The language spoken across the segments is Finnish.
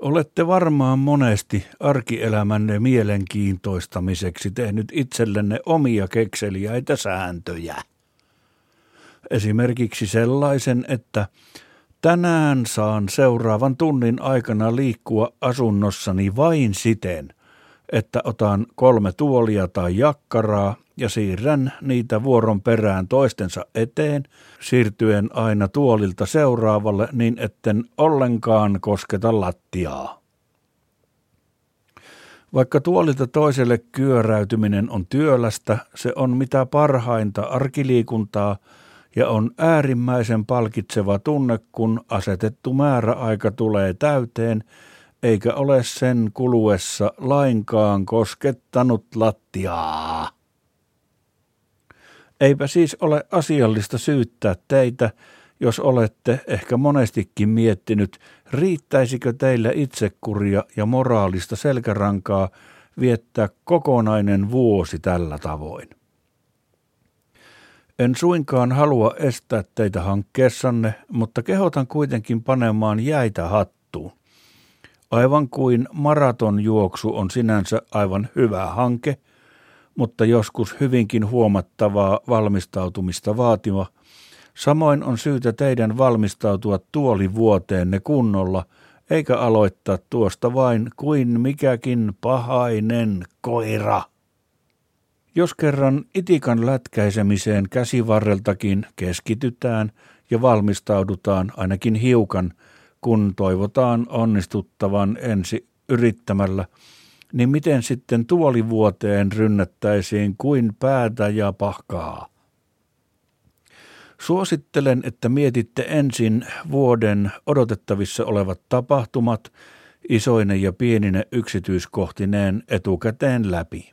Olette varmaan monesti arkielämänne mielenkiintoistamiseksi tehnyt itsellenne omia kekseliäitä sääntöjä. Esimerkiksi sellaisen, että tänään saan seuraavan tunnin aikana liikkua asunnossani vain siten, että otan kolme tuolia tai jakkaraa ja siirrän niitä vuoron perään toistensa eteen, siirtyen aina tuolilta seuraavalle niin etten ollenkaan kosketa lattiaa. Vaikka tuolilta toiselle kyöräytyminen on työlästä, se on mitä parhainta arkiliikuntaa ja on äärimmäisen palkitseva tunne, kun asetettu määräaika tulee täyteen, eikä ole sen kuluessa lainkaan koskettanut lattiaa. Eipä siis ole asiallista syyttää teitä, jos olette ehkä monestikin miettinyt, riittäisikö teillä itsekuria ja moraalista selkärankaa viettää kokonainen vuosi tällä tavoin. En suinkaan halua estää teitä hankkeessanne, mutta kehotan kuitenkin panemaan jäitä hattuun. Aivan kuin maratonjuoksu on sinänsä aivan hyvä hanke – mutta joskus hyvinkin huomattavaa valmistautumista vaativa. Samoin on syytä teidän valmistautua tuolivuoteenne kunnolla, eikä aloittaa tuosta vain kuin mikäkin pahainen koira. Jos kerran itikan lätkäisemiseen käsivarreltakin keskitytään ja valmistaudutaan ainakin hiukan, kun toivotaan onnistuttavan ensi yrittämällä – niin miten sitten tuolivuoteen rynnättäisiin kuin päätä ja pahkaa? Suosittelen, että mietitte ensin vuoden odotettavissa olevat tapahtumat isoine ja pienine yksityiskohtineen etukäteen läpi.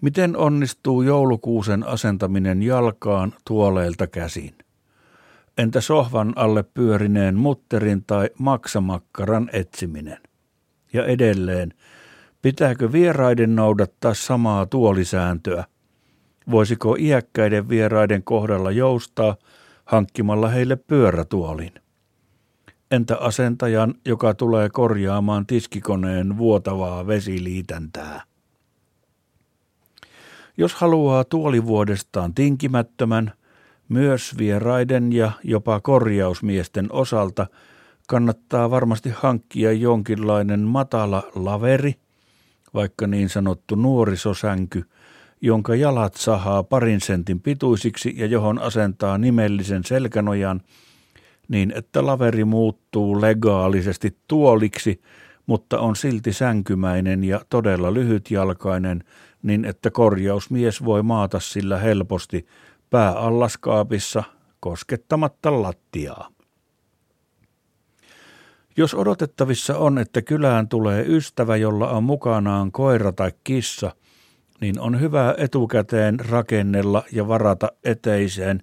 Miten onnistuu joulukuusen asentaminen jalkaan tuoleilta käsin? Entä sohvan alle pyörineen mutterin tai maksamakkaran etsiminen? Ja edelleen, pitääkö vieraiden noudattaa samaa tuolisääntöä? Voisiko iäkkäiden vieraiden kohdalla joustaa hankkimalla heille pyörätuolin? Entä asentajan, joka tulee korjaamaan tiskikoneen vuotavaa vesiliitäntää? Jos haluaa tuolivuodestaan tinkimättömän, myös vieraiden ja jopa korjausmiesten osalta – kannattaa varmasti hankkia jonkinlainen matala laveri, vaikka niin sanottu nuorisosänky, jonka jalat sahaa parin sentin pituisiksi ja johon asentaa nimellisen selkänojan, niin että laveri muuttuu legaalisesti tuoliksi, mutta on silti sänkymäinen ja todella lyhytjalkainen, niin että korjausmies voi maata sillä helposti pääallaskaapissa koskettamatta lattiaa. Jos odotettavissa on, että kylään tulee ystävä, jolla on mukanaan koira tai kissa, niin on hyvä etukäteen rakennella ja varata eteiseen.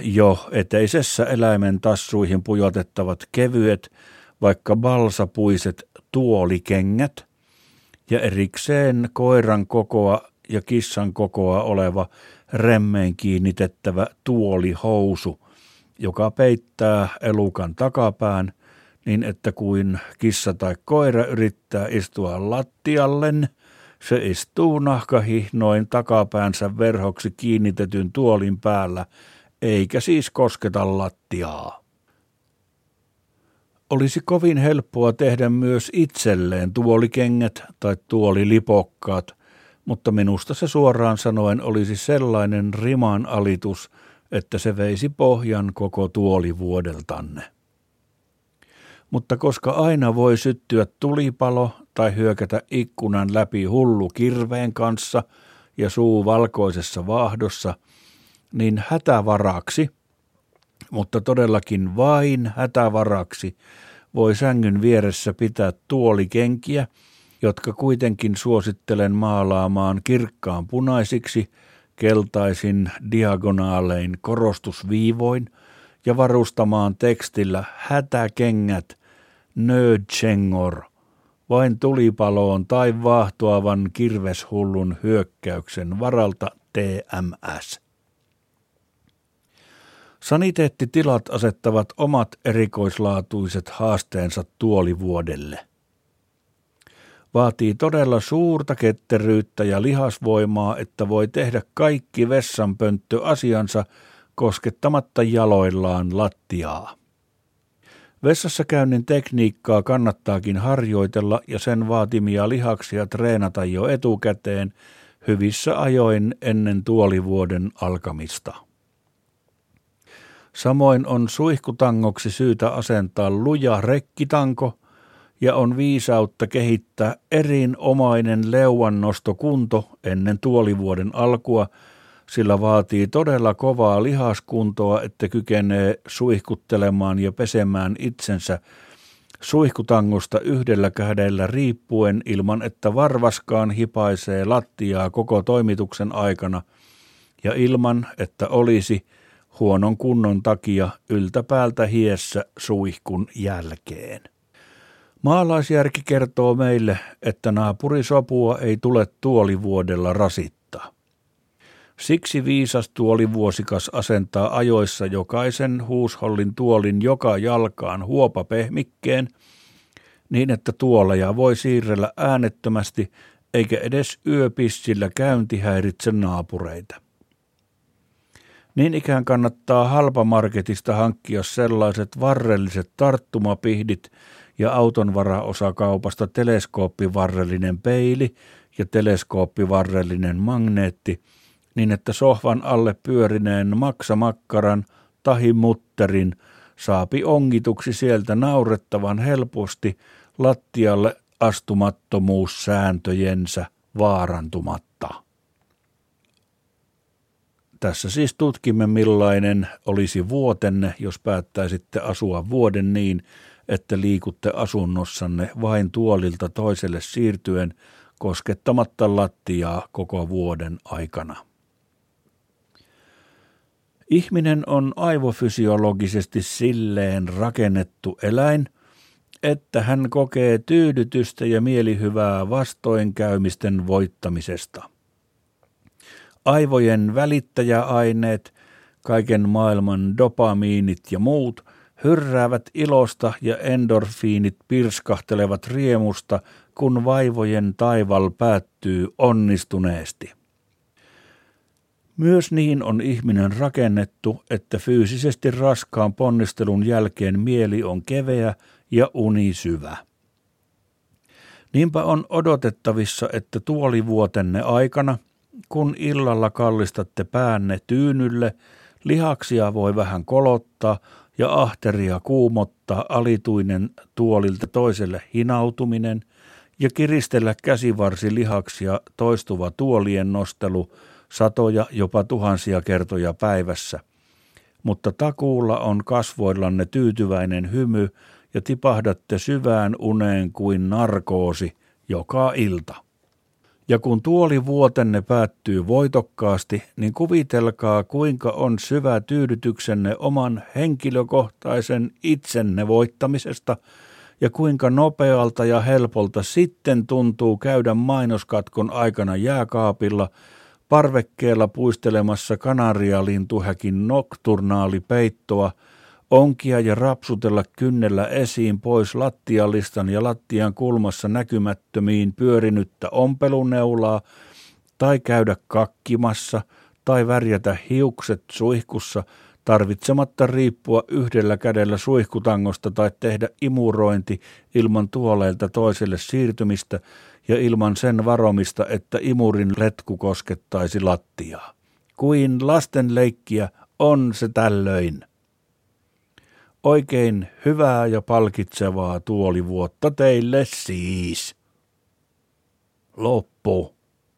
Jo eteisessä eläimen tassuihin pujotettavat kevyet, vaikka balsapuiset tuolikengät ja erikseen koiran kokoa ja kissan kokoa oleva remmeen kiinnitettävä tuolihousu, joka peittää elukan takapään – niin että kuin kissa tai koira yrittää istua lattiallen, se istuu nahkahihnoin takapäänsä verhoksi kiinnitetyn tuolin päällä, eikä siis kosketa lattiaa. Olisi kovin helppoa tehdä myös itselleen tuolikengät tai tuolilipokkaat, mutta minusta se suoraan sanoen olisi sellainen riman alitus, että se veisi pohjan koko tuolivuodeltanne mutta koska aina voi syttyä tulipalo tai hyökätä ikkunan läpi hullu kirveen kanssa ja suu valkoisessa vaahdossa, niin hätävaraksi, mutta todellakin vain hätävaraksi, voi sängyn vieressä pitää tuolikenkiä, jotka kuitenkin suosittelen maalaamaan kirkkaan punaisiksi, keltaisin diagonaalein korostusviivoin ja varustamaan tekstillä hätäkengät Nödchengor, vain tulipaloon tai vaahtoavan kirveshullun hyökkäyksen varalta TMS. Saniteettitilat asettavat omat erikoislaatuiset haasteensa tuolivuodelle. Vaatii todella suurta ketteryyttä ja lihasvoimaa, että voi tehdä kaikki vessanpönttö asiansa koskettamatta jaloillaan lattiaa. Vessassa käynnin tekniikkaa kannattaakin harjoitella ja sen vaatimia lihaksia treenata jo etukäteen hyvissä ajoin ennen tuolivuoden alkamista. Samoin on suihkutangoksi syytä asentaa luja rekkitanko ja on viisautta kehittää erinomainen leuannostokunto ennen tuolivuoden alkua, sillä vaatii todella kovaa lihaskuntoa, että kykenee suihkuttelemaan ja pesemään itsensä suihkutangosta yhdellä kädellä riippuen ilman, että varvaskaan hipaisee lattiaa koko toimituksen aikana ja ilman, että olisi huonon kunnon takia yltäpäältä hiessä suihkun jälkeen. Maalaisjärki kertoo meille, että naapurisopua ei tule tuolivuodella rasittaa. Siksi viisas tuolivuosikas asentaa ajoissa jokaisen huushollin tuolin joka jalkaan huopapehmikkeen, niin että tuoleja voi siirrellä äänettömästi eikä edes yöpissillä käynti häiritse naapureita. Niin ikään kannattaa halpamarketista hankkia sellaiset varrelliset tarttumapihdit ja auton varaosakaupasta teleskooppivarrellinen peili ja teleskooppivarrellinen magneetti, niin että sohvan alle pyörineen maksamakkaran tahi mutterin saapi ongituksi sieltä naurettavan helposti lattialle astumattomuussääntöjensä vaarantumatta. Tässä siis tutkimme millainen olisi vuotenne, jos päättäisitte asua vuoden niin, että liikutte asunnossanne vain tuolilta toiselle siirtyen koskettamatta lattiaa koko vuoden aikana. Ihminen on aivofysiologisesti silleen rakennettu eläin, että hän kokee tyydytystä ja mielihyvää vastoinkäymisten voittamisesta. Aivojen välittäjäaineet, kaiken maailman dopamiinit ja muut – hyrräävät ilosta ja endorfiinit pirskahtelevat riemusta, kun vaivojen taival päättyy onnistuneesti. Myös niin on ihminen rakennettu, että fyysisesti raskaan ponnistelun jälkeen mieli on keveä ja uni syvä. Niinpä on odotettavissa, että tuolivuotenne aikana, kun illalla kallistatte päänne tyynylle, lihaksia voi vähän kolottaa ja ahteria kuumottaa alituinen tuolilta toiselle hinautuminen ja kiristellä käsivarsilihaksia toistuva tuolien nostelu satoja jopa tuhansia kertoja päivässä. Mutta takuulla on kasvoillanne tyytyväinen hymy ja tipahdatte syvään uneen kuin narkoosi joka ilta. Ja kun tuoli vuotenne päättyy voitokkaasti, niin kuvitelkaa kuinka on syvä tyydytyksenne oman henkilökohtaisen itsenne voittamisesta ja kuinka nopealta ja helpolta sitten tuntuu käydä mainoskatkon aikana jääkaapilla parvekkeella puistelemassa kanarialintuhäkin nokturnaalipeittoa – onkia ja rapsutella kynnellä esiin pois lattialistan ja lattian kulmassa näkymättömiin pyörinyttä ompeluneulaa, tai käydä kakkimassa, tai värjätä hiukset suihkussa, tarvitsematta riippua yhdellä kädellä suihkutangosta tai tehdä imurointi ilman tuoleilta toiselle siirtymistä ja ilman sen varomista, että imurin letku koskettaisi lattiaa. Kuin lasten leikkiä on se tällöin. Oikein hyvää ja palkitsevaa tuolivuotta teille siis. Loppu.